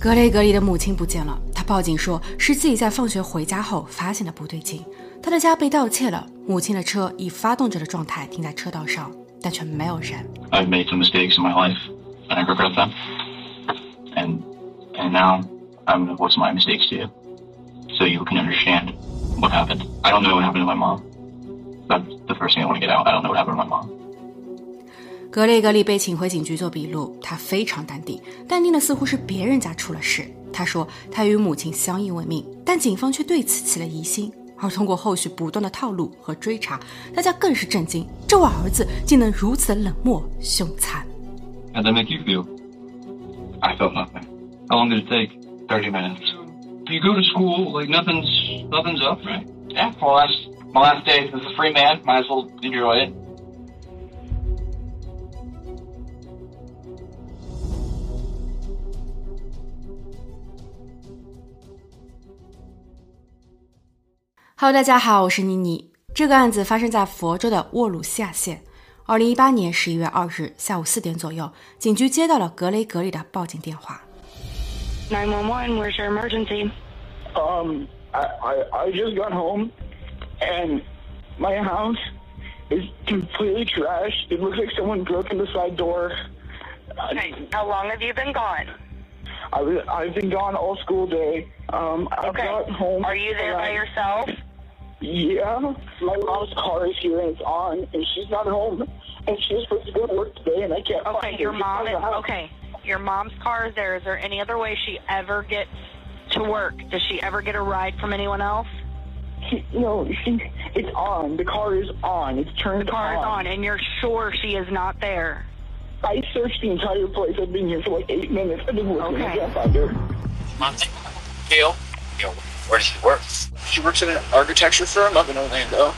格雷格里的母亲不见了，他报警说是自己在放学回家后发现的不对劲。他的家被盗窃了，母亲的车以发动着的状态停在车道上，但却没有人。I've made some mistakes in my life, and I regret them. And and now I'm gonna voice my mistakes to you, so you can understand what happened. I don't know what happened to my mom. That's the first thing I want to get out. I don't know what happened to my mom. 格雷格里被请回警局做笔录，他非常淡定，淡定的似乎是别人家出了事。他说他与母亲相依为命，但警方却对此起了疑心。而通过后续不断的套路和追查，大家更是震惊，这位儿子竟能如此的冷漠凶残。How'd that make you feel? I felt nothing. How long did it take? Thirty minutes. You go to school like nothing's nothing's up, right? Yeah. My last my last day as a free man. Might as well enjoy it. 哈喽，大家好，我是妮妮。这个案子发生在佛州的沃鲁西亚县。二零一八年十一月二日下午四点左右，警局接到了格雷格里的报警电话。Nine one one, where's your emergency? Um, I, I I just got home, and my house is completely trashed. It looks like someone broke in the side door. Okay. How long have you been gone? I was I've been gone all school day. Um, I Okay. got home. Are you there by around- yourself? Yeah, my mom's car is here and it's on, and she's not home. And she was supposed to go to work today, and I can't Okay, find your her. She's mom is of the house. okay. Your mom's car is there. Is there any other way she ever gets to work? Does she ever get a ride from anyone else? She, no, she, it's on. The car is on. It's turned on. The car is on, and you're sure she is not there. I searched the entire place. I've been here for like eight minutes. I've been looking. Okay. I can't find her. Monty. Gail. Gail. Where does she work? She works in an architecture firm up in Orlando.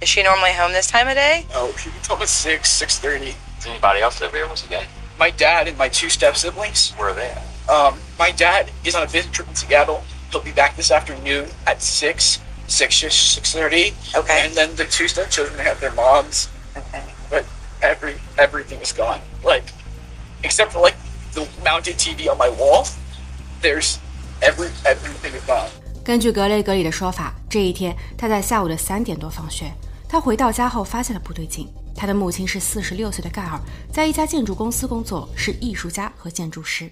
Is she normally home this time of day? No, she gets home at six, six thirty. Is anybody else over here once again? My dad and my two step siblings. Where are they at? Um, my dad is on a business trip in Seattle. He'll be back this afternoon at six, six six thirty. Okay. And then the two step children have their moms, Okay. but every everything is gone. Like, except for like the mounted TV on my wall. There's every everything is gone. 根据格雷格里的说法，这一天他在下午的三点多放学。他回到家后发现了不对劲。他的母亲是四十六岁的盖尔，在一家建筑公司工作，是艺术家和建筑师。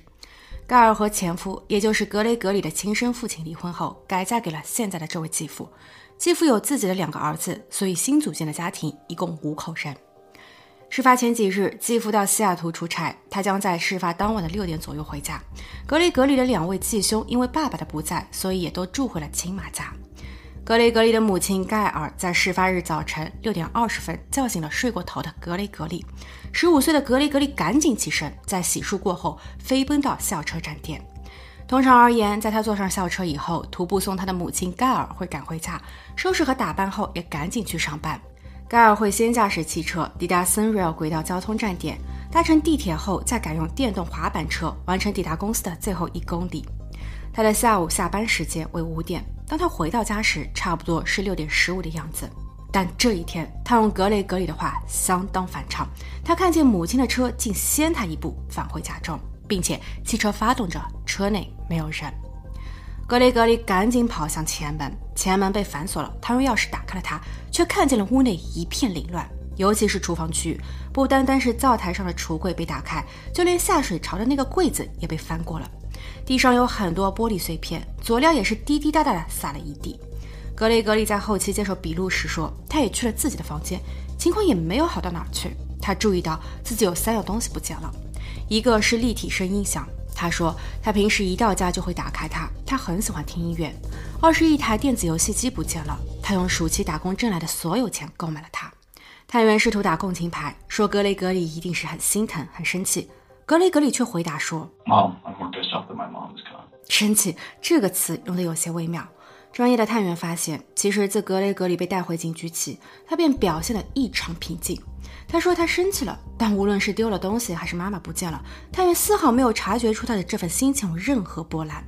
盖尔和前夫，也就是格雷格里的亲生父亲离婚后，改嫁给了现在的这位继父。继父有自己的两个儿子，所以新组建的家庭一共五口人。事发前几日，继父到西雅图出差，他将在事发当晚的六点左右回家。格雷格里的两位继兄因为爸爸的不在，所以也都住回了亲妈家。格雷格里的母亲盖尔在事发日早晨六点二十分叫醒了睡过头的格雷格里。十五岁的格雷格里赶紧起身，在洗漱过后飞奔到校车站点。通常而言，在他坐上校车以后，徒步送他的母亲盖尔会赶回家，收拾和打扮后也赶紧去上班。盖尔会先驾驶汽车抵达 Sunrail 轨道交通站点，搭乘地铁后再改用电动滑板车完成抵达公司的最后一公里。他的下午下班时间为五点，当他回到家时，差不多是六点十五的样子。但这一天，他用格雷格里的话相当反常。他看见母亲的车竟先他一步返回家中，并且汽车发动着，车内没有人。格雷格里赶紧跑向前门，前门被反锁了。他用钥匙打开了它，却看见了屋内一片凌乱，尤其是厨房区域，不单单是灶台上的橱柜被打开，就连下水槽的那个柜子也被翻过了。地上有很多玻璃碎片，佐料也是滴滴答答的洒了一地。格雷格里在后期接受笔录时说，他也去了自己的房间，情况也没有好到哪儿去。他注意到自己有三样东西不见了，一个是立体声音响。他说，他平时一到家就会打开它，他很喜欢听音乐。二是一台电子游戏机不见了，他用暑期打工挣来的所有钱购买了它。探员试图打共情牌，说格雷格里一定是很心疼、很生气。格雷格里却回答说 Mom, I'm that my mom is gone.：“ 生气这个词用的有些微妙。”专业的探员发现，其实自格雷格里被带回警局起，他便表现得异常平静。他说他生气了，但无论是丢了东西还是妈妈不见了，探员丝毫没有察觉出他的这份心情有任何波澜。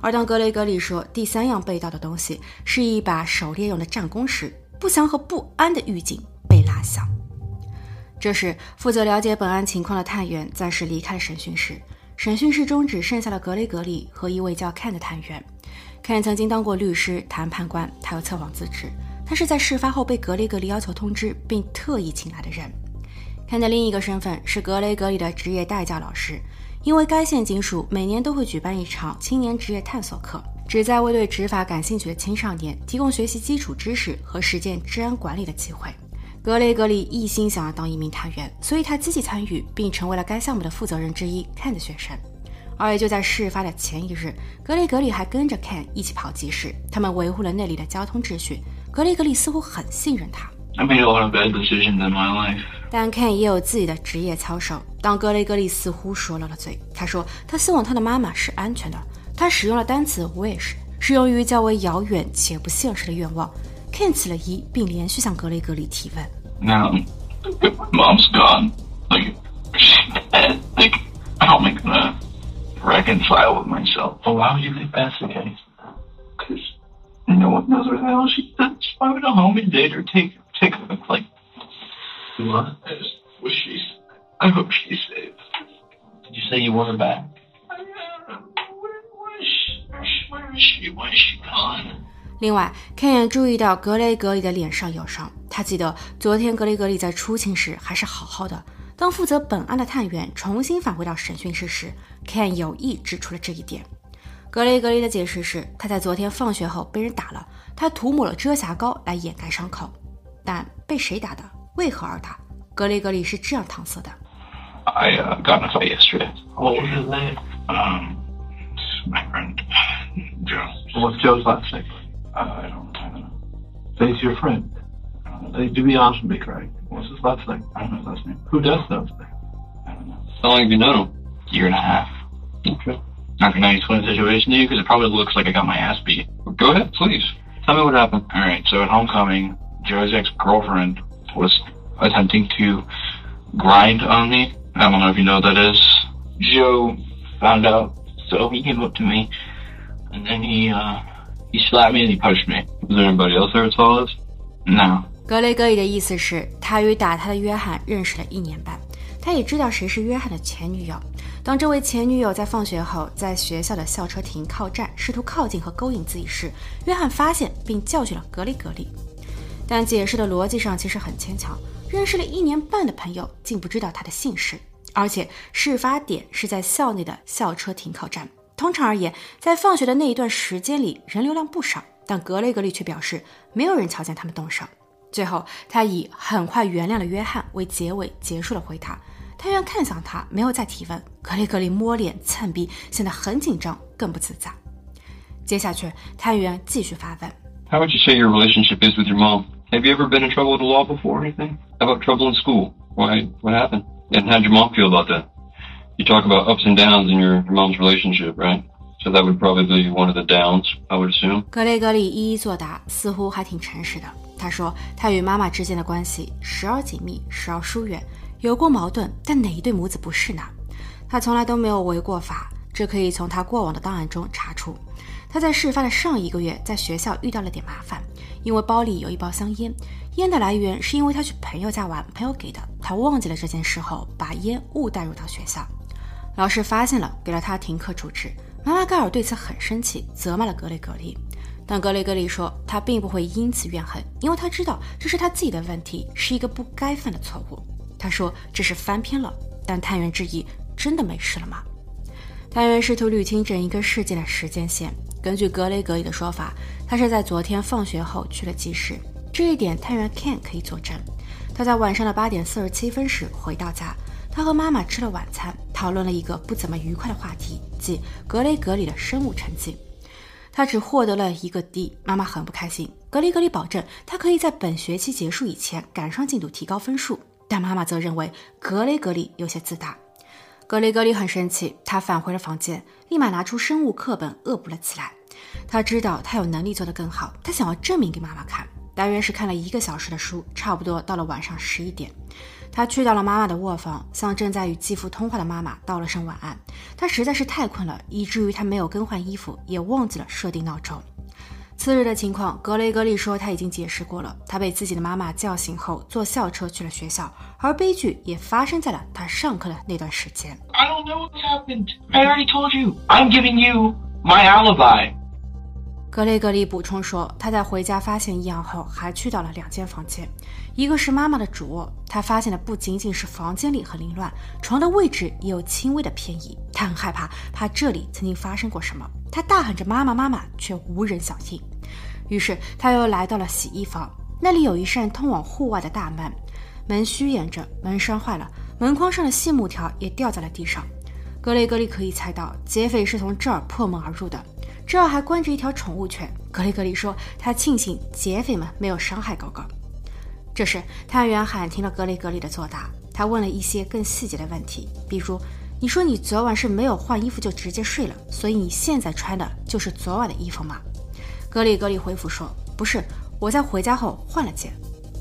而当格雷格里说第三样被盗的东西是一把狩猎用的战弓时，不祥和不安的预警被拉响。这时，负责了解本案情况的探员暂时离开了审讯室。审讯室中只剩下了格雷格里和一位叫 Ken 的探员。Ken 曾经当过律师、谈判官，他有测谎资质。他是在事发后被格雷格里要求通知并特意请来的人。Ken 的另一个身份是格雷格里的职业代教老师，因为该县警署每年都会举办一场青年职业探索课，旨在为对执法感兴趣的青少年提供学习基础知识和实践治安管理的机会。格雷格里一心想要当一名探员，所以他积极参与，并成为了该项目的负责人之一 Ken 的学生。而也就在事发的前一日，格雷格里还跟着 Ken 一起跑集市，他们维护了那里的交通秩序。格雷格里似乎很信任他。I made a lot of bad decisions in my life. 但 Ken 也有自己的职业操守。当格雷格里似乎说漏了嘴，他说他希望他的妈妈是安全的。他使用了单词 wish，适用于较为遥远且不现实的愿望。Ken 起了疑，并连续向格雷格里提问。Now, mom's gone. Like, she's dead. Like, how am I gonna reconcile with myself? Well, why would you think that's the case? Because no one knows where the hell she is. Why would a home invade or take take her? Like, what? I just wish she's. I hope she's safe. Did you say you want her back? I don't know. Where, where is she? Where is she? Where is she? Why is she gone? 另外，Ken 也注意到格雷格里的脸上有伤。他记得昨天格雷格里在出勤时还是好好的。当负责本案的探员重新返回到审讯室时 ，Ken 有意指出了这一点。格雷格里的解释是，他在昨天放学后被人打了，他涂抹了遮瑕膏来掩盖伤口。但被谁打的？为何而打？格雷格里是这样搪塞的。I uh, got in a fight yesterday. What was his name? Um, my friend Joe. What's Joe's last name? Uh, I don't, I don't know. Say he's your friend. Hey, do be honest with me, Craig. What's his last name? I don't know his last name. Who does know his name? I don't know. How long have you known him? Year and a half. Okay. Not gonna explain the situation to you because it probably looks like I got my ass beat. Go ahead, please. Tell me what happened. All right, so at homecoming, Joe's ex-girlfriend was attempting to grind on me. I don't know if you know what that is. Joe found out, so he came up to me, and then he uh he slapped me and he punched me. Was there anybody else there that saw this? No. 格雷格里的意思是，他与打他的约翰认识了一年半，他也知道谁是约翰的前女友。 当这位前女友在放学后在学校的校车停靠站试图靠近和勾引自己时，约翰发现并教训了格雷格里。但解释的逻辑上其实很牵强，认识了一年半的朋友竟不知道他的姓氏，而且事发点是在校内的校车停靠站。通常而言，在放学的那一段时间里，人流量不少，但格雷格里却表示没有人瞧见他们动手。最后，他以很快原谅了约翰为结尾结束了回答。探员看向他，没有再提问。格雷格里摸脸蹭鼻，显得很紧张，更不自在。接下去，探员继续发问。 How would you say your relationship is with your mom? Have you ever been in trouble with the law before or anything? How about trouble in school? Why? What happened? And how'd your mom feel about that? You talk about ups and downs in your, your mom's relationship, right? So that would probably be one of the downs, I would assume. 格雷格里一一作答，似乎还挺诚实的。他说，他与妈妈之间的关系时而紧密，时而疏远， 有过矛盾，但哪一对母子不是呢？他从来都没有违过法，这可以从他过往的档案中查出。他在事发的上一个月，在学校遇到了点麻烦，因为包里有一包香烟，烟的来源是因为他去朋友家玩，朋友给的。他忘记了这件事后，把烟误带入到学校，老师发现了，给了他停课处置。妈妈盖尔对此很生气，责骂了格雷格里。但格雷格里说，他并不会因此怨恨，因为他知道这是他自己的问题，是一个不该犯的错误。他说这是翻篇了，但探员质疑：真的没事了吗？探员试图捋清整一个事件的时间线。根据格雷格里的说法，他是在昨天放学后去了集市，这一点探员 Ken 可以作证。他在晚上的八点四十七分时回到家，他和妈妈吃了晚餐，讨论了一个不怎么愉快的话题，即格雷格里的生物成绩。他只获得了一个 D，妈妈很不开心。格雷格里保证他可以在本学期结束以前赶上进度，提高分数，但妈妈则认为格雷格里有些自大。格雷格里很生气，他返回了房间，立马拿出生物课本恶补了起来。他知道他有能力做得更好，他想要证明给妈妈看。大约是看了一个小时的书，差不多到了晚上十一点，他去到了妈妈的卧房，向正在与继父通话的妈妈道了声晚安。他实在是太困了，以至于他没有更换衣服，也忘记了设定闹钟。次日的情况，格雷格利说他已经解释过了。他被自己的妈妈叫醒后，坐校车去了学校，而悲剧也发生在了他上课的那段时间。I don't know what happened. I already told you. I'm giving you my alibi. 格雷格利补充说，他在回家发现异样后，还去到了两间房间，一个是妈妈的主卧。他发现的不仅仅是房间里很凌乱，床的位置也有轻微的偏移。他很害怕，怕这里曾经发生过什么。他大喊着“妈妈，妈妈”，却无人响应。于是他又来到了洗衣房，那里有一扇通往户外的大门，门虚掩着，门栓坏了，门框上的细木条也掉在了地上。格雷格利可以猜到，劫匪是从这儿破门而入的。这儿还关着一条宠物犬。格雷格利说：“他庆幸劫匪们没有伤害狗狗。”这时，探员喊停了格雷格利的作答。他问了一些更细节的问题，比如：“你说你昨晚是没有换衣服就直接睡了，所以你现在穿的就是昨晚的衣服吗？”格雷格利回复说：“不是，我在回家后换了件，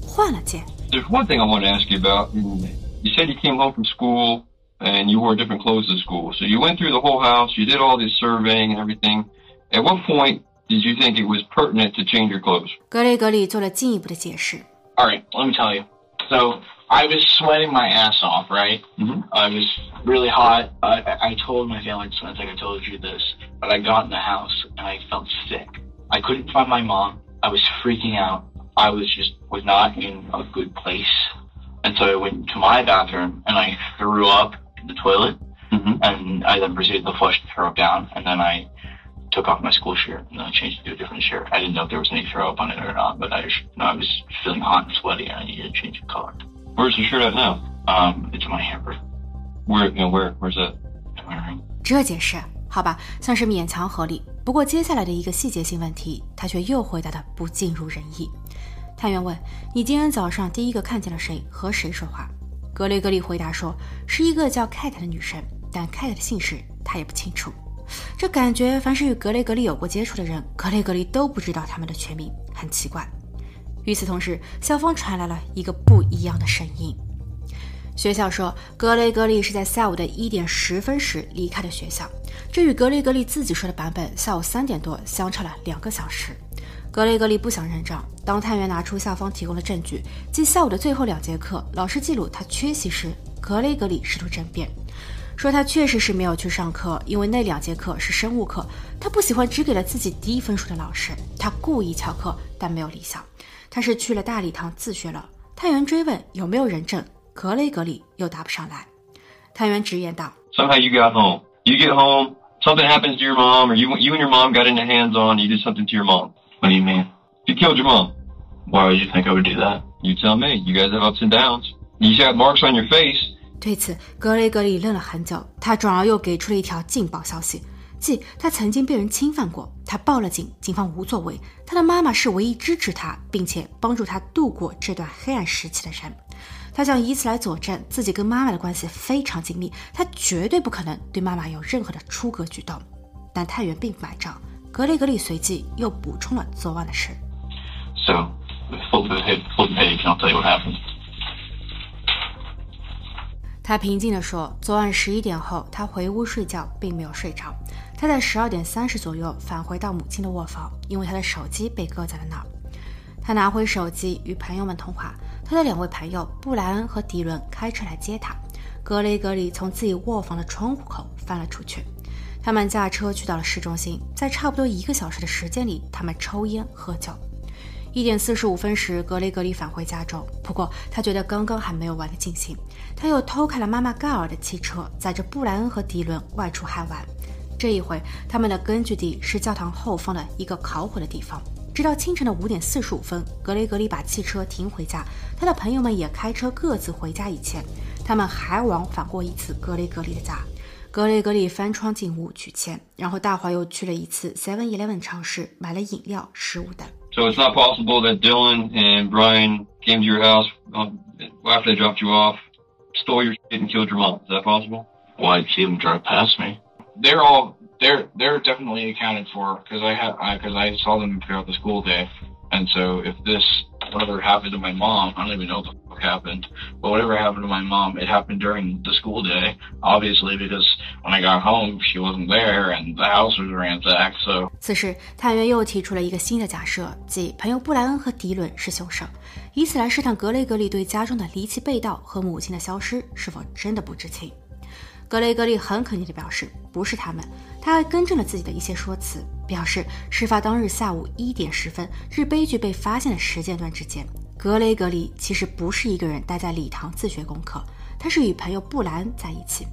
换了件。” There's one thing I want to ask you about. You said you came home from school and you wore different clothes to school. So you went through the whole house. You did all this surveying and everything. At what point did you think it was pertinent to change your clothes? 格雷格利做了进一步的解释。 All right, let me tell you. So I was sweating my ass off, right? Mhm. I was really hot. I, I I told my family, I think I told you this, but I got in the house and I felt sick. I couldn't find my mom. I was freaking out. I was just was not in a good place. And so I went to my bathroom and I threw up in the toilet. Mhm. And I then proceeded to flush the throw up down. And then I took off my school shirt and I changed it to a different shirt. I didn't know if there was any throw up on it or not, but I you know, I was feeling hot and sweaty and I needed to change the color. Where's the shirt at now? Um, it's in my hamper. Where? You know, where? Where's that? I'm wearing. 这解释好吧，算是勉强合理。不过接下来的一个细节性问题，他却又回答的不尽如人意。探员问：“你今天早上第一个看见了谁和谁说话？”格雷格利回答说：“是一个叫 Kate 的女生，但 Kate 的姓氏他也不清楚。”这感觉凡是与格雷格里有过接触的人，格雷格里都不知道他们的全名，很奇怪。与此同时，校方传来了一个不一样的声音。学校说，格雷格里是在下午的一点十分时离开的学校，这与格雷格里自己说的版本下午三点多相差了两个小时。格雷格里不想认账。当探员拿出校方提供的证据，即下午的最后两节课老师记录他缺席时，格雷格里试图争辩，说他确实是没有去上课，因为那两节课是生物课，他不喜欢只给了自己低分数的老师，他故意翘课，但没有理想，他是去了大礼堂自学了。探员追问有没有人证，格雷格里又答不上来。探员直言道 Somehow you got home. You get home, something happens to your mom, or you you and your mom got into hands on. You did something to your mom. What do you mean? You killed your mom. Why would you think I would do that? You tell me. You guys have ups and downs. You got marks on your face. 对此，格雷格里愣了很久，他转而又给出了一条劲爆消息，即他曾经被人侵犯过，他报了警，警方无作为，他的妈妈是唯一支持他并且帮助他度过这段黑暗时期的人。他想以此来佐证自己跟妈妈的关系非常紧密，他绝对不可能对妈妈有任何的出格举动。但探员并不买账，格雷格里随即又补充了昨晚的事。So, flip the, hit, flip the page not say what happened. 他平静地说：“昨晚十一点后，他回屋睡觉，并没有睡着。他在十二点三十左右返回到母亲的卧房，因为他的手机被搁在了那儿。他拿回手机与朋友们通话。他的两位朋友布莱恩和迪伦开车来接他。格雷格里从自己卧房的窗户口翻了出去。他们驾车去到了市中心，在差不多一个小时的时间里，他们抽烟喝酒。一点四十五分时，格雷格里返回家中。不过，他觉得刚刚还没有玩得尽兴，他又偷开了妈妈盖尔的汽车，载着布莱恩和迪伦外出嗨玩。这一回，他们的根据地是教堂后方的一个烤火的地方。直到清晨的五点四十五分，格雷格里把汽车停回家，他的朋友们也开车各自回家以前，他们还往返过一次格雷格里的家。格雷格里翻窗进屋取钱，然后大华又去了一次 Seven Eleven 超市买了饮料、食物等。So it's not possible that Dylan and Brian came to your house after they dropped you off, stole your shit, and killed your mom. Is that possible? Well, I'd see them drive past me. they're all they're they're definitely accounted for because I have because I, saw them throughout the school day, and so if this whatever happened to my mom, I don't even know what the fuck happened. But whatever happened to my mom, it happened during the school day, obviously, because when I got home, she wasn't there and the house was ransacked. So 此时，探员又提出了一个新的假设，即朋友布莱恩和迪伦是凶手，以此来试探格雷格里对家中的离奇被盗和母亲的消失是否真的不知情。 格雷格里很肯定地表示不是他们，他还更正了自己的一些说辞，表示事发当日下午一点十分是悲剧被发现的时间段之间，格雷格里其实不是一个人待在礼堂自学功课，他是与朋友布莱恩在一起。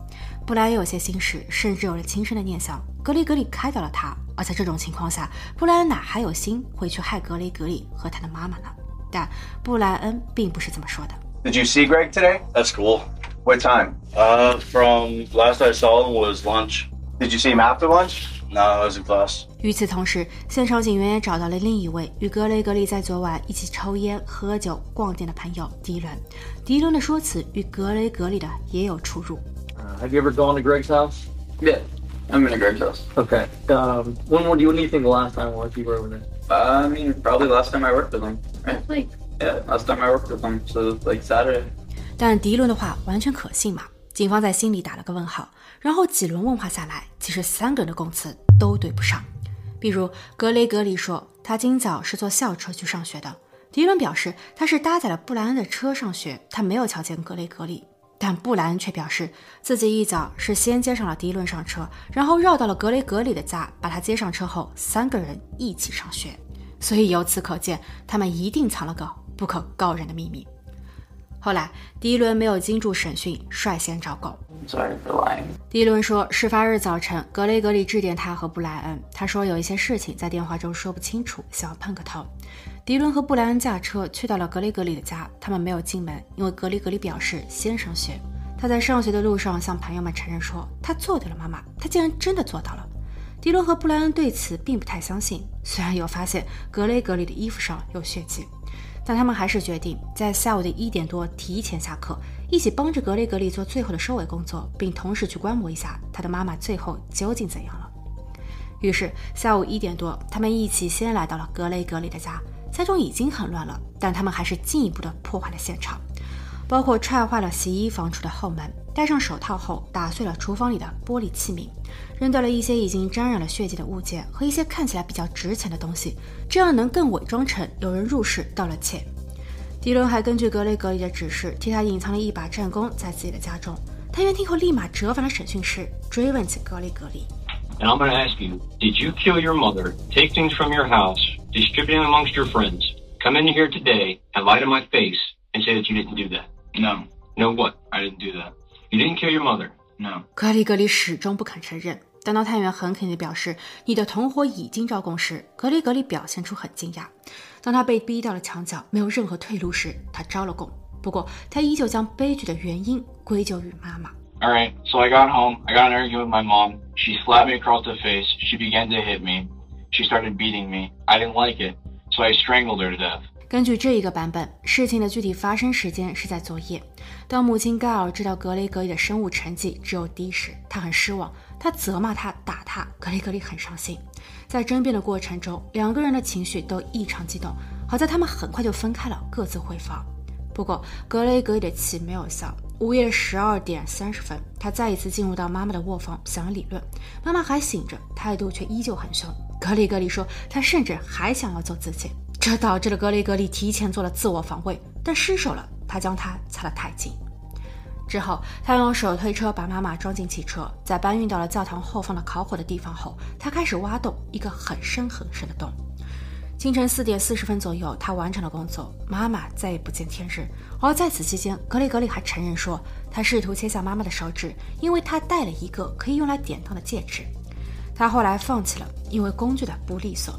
布莱恩有些心事，甚至有了轻生的念想，格雷格里开导了他。而在这种情况下，布莱恩哪还有心会去害格雷格里和他的妈妈呢？但布莱恩并不是这么说的。Did you see Greg today? That's cool. What time? Uh, from last I saw him was lunch. Did you see him after lunch? No, I was in class. 与此同时，现场警员也找到了另一位与格雷格里在昨晚一起抽烟、喝酒、逛店的朋友迪伦。迪伦的说辞与格雷格里的也有出入。 Uh, have you ever gone to Greg's house? Yeah, I'm in a Greg's house. Okay. Um, when, when do you, when do you think the last time was you were over there? Uh, I mean, probably last time I worked with him, right? Like, Yeah, last time I worked with him, so like Saturday. 但迪伦的话完全可信吗？警方在心里打了个问号。然后几轮问话下来，其实三个人的供词都对不上。比如格雷格里说他今早是坐校车去上学的，迪伦表示他是搭载了布莱恩的车上学，他没有瞧见格雷格里。但布莱恩却表示自己一早是先接上了迪伦上车，然后绕到了格雷格里的家，把他接上车后，三个人一起上学。所以由此可见，他们一定藏了个不可告人的秘密。后来，迪伦没有经住审讯，率先招供。迪伦说，事发日早晨，格雷格里致电他和布莱恩，他说有一些事情在电话中说不清楚，想要碰个头。迪伦和布莱恩驾车去到了格雷格里的家，他们没有进门，因为格雷格里表示先上学。他在上学的路上向朋友们承认说，他做对了，妈妈，他竟然真的做到了。迪伦和布莱恩对此并不太相信，虽然有发现格雷格里的衣服上有血迹。但他们还是决定在下午的一点多提前下课，一起帮着格雷格里做最后的收尾工作，并同时去观摩一下他的妈妈最后究竟怎样了。于是下午一点多，他们一起先来到了格雷格里的家，家中已经很乱了，但他们还是进一步的破坏了现场，包括踹坏了洗衣房处的后门，戴上手套后打碎了厨房里的玻璃器皿，扔掉了一些已经沾染了血迹的物件和一些看起来比较值钱的东西，这样能更伪装成有人入室盗了窃。迪伦还根据格雷格里的指示，替他隐藏了一把战弓在自己的家中。探员听后立马折返了审讯室，追问起格雷格里。And I'm going to ask you, did you kill your mother, take things from your house, distribute them amongst your friends, come in here today and lie to my face and say that you didn't do that? no, No what? I didn't do that. You didn't kill your mother. No. 格里格里始终不肯承认。但当探员很肯定地表示你的同伙已经招供时，格里格里表现出很惊讶。当他被逼到了墙角，没有任何退路时，他招了供。不过他依旧将悲剧的原因归咎于妈妈。All right, so I got home. I got an argument with my mom. She slapped me across the face. She began to hit me. She started beating me. I didn't like it, so I strangled her to death. 根据这一个版本，事情的具体发生时间是在昨夜。当母亲盖尔知道格雷格里的生物成绩只有 D 时，她很失望，她责骂他、打他。格雷格里很伤心。在争辩的过程中，两个人的情绪都异常激动。好在他们很快就分开了，各自回房。不过，格雷格里的气没有消。午夜十二点三十分，他再一次进入到妈妈的卧房，想要理论。妈妈还醒着，态度却依旧很凶。格里格里说，他甚至还想要揍自己，这导致了格里格里提前做了自我防卫，但失手了。他将他擦得太紧。之后，他用手推车把妈妈装进汽车，在搬运到了教堂后方的烤火的地方后，他开始挖洞，一个很深很深的洞。清晨四点四十分左右，他完成了工作，妈妈再也不见天日。而在此期间，格里格里还承认说，他试图切下妈妈的手指，因为他戴了一个可以用来典当的戒指。他后来放弃了，因为工具的不利索。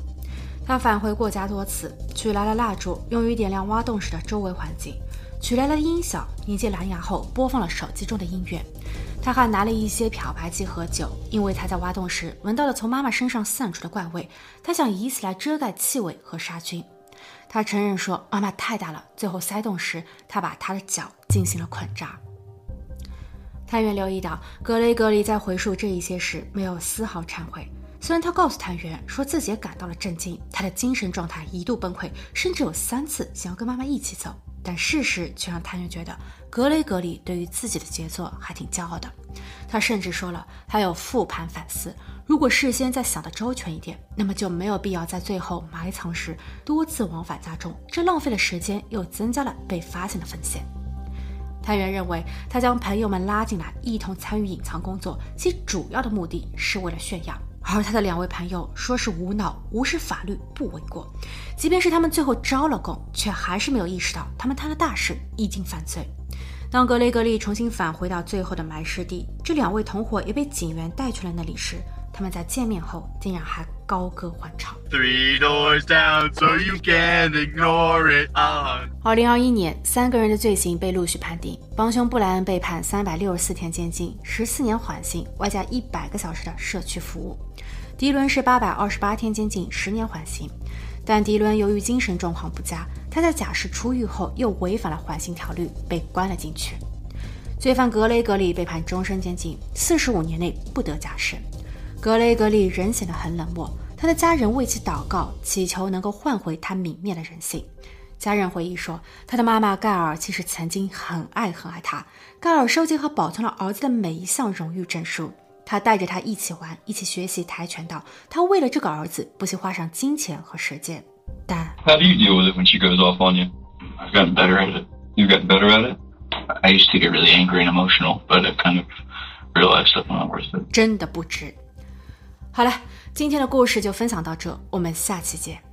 他返回过家多次，取来了蜡烛，用于点亮挖洞时的周围环境；取来了音响，连接蓝牙后播放了手机中的音乐。他还拿了一些漂白剂和酒，因为他在挖洞时闻到了从妈妈身上散出的怪味，他想以此来遮盖气味和杀菌。他承认说妈妈太大了，最后塞洞时他把他的脚进行了捆扎。探员留意到，格雷格里在回述这一些时没有丝毫忏悔。虽然他告诉探员说自己也感到了震惊，他的精神状态一度崩溃，甚至有三次想要跟妈妈一起走，但事实却让探员觉得格雷格里对于自己的杰作还挺骄傲的。他甚至说了，他有复盘反思，如果事先再想的周全一点，那么就没有必要在最后埋藏时多次往返家中，这浪费了时间，又增加了被发现的风险。探员认为，他将朋友们拉进来一同参与隐藏工作，其主要的目的是为了炫耀。而他的两位朋友说是无脑无视法律不为过，即便是他们最后招了供，却还是没有意识到他们摊了大事已经犯罪。当格雷格利重新返回到最后的埋尸地，这两位同伙也被警员带去了那里时，他们在见面后竟然还高歌欢唱。Three doors down, so you can't ignore it. 二零二一年，三个人的罪行被陆续判定，帮凶布莱恩被判三百六十四天监禁，十四年缓刑，外加一百个小时的社区服务。迪伦是八百二十八天监禁，十年缓刑。但迪伦由于精神状况不佳，他在假释出狱后又违反了缓刑条例，被关了进去。罪犯格雷格里被判终身监禁，四十五年内不得假释。格雷格里人显得很冷漠，他的家人为其祷告，祈求能够换回他泯灭的人性。家人回忆说，他的妈妈盖尔其实曾经很爱很爱他。盖尔收集和保存了儿子的每一项荣誉证书。他带着他一起玩，一起学习跆拳道。他为了这个儿子，不惜花上金钱和时间。但 How do you deal with it when she goes off on you? I've gotten better at it. You've gotten better at it? I used to get really angry and emotional, but I kind of realized that's not worth it. 真的不值。好了，今天的故事就分享到这，我们下期见。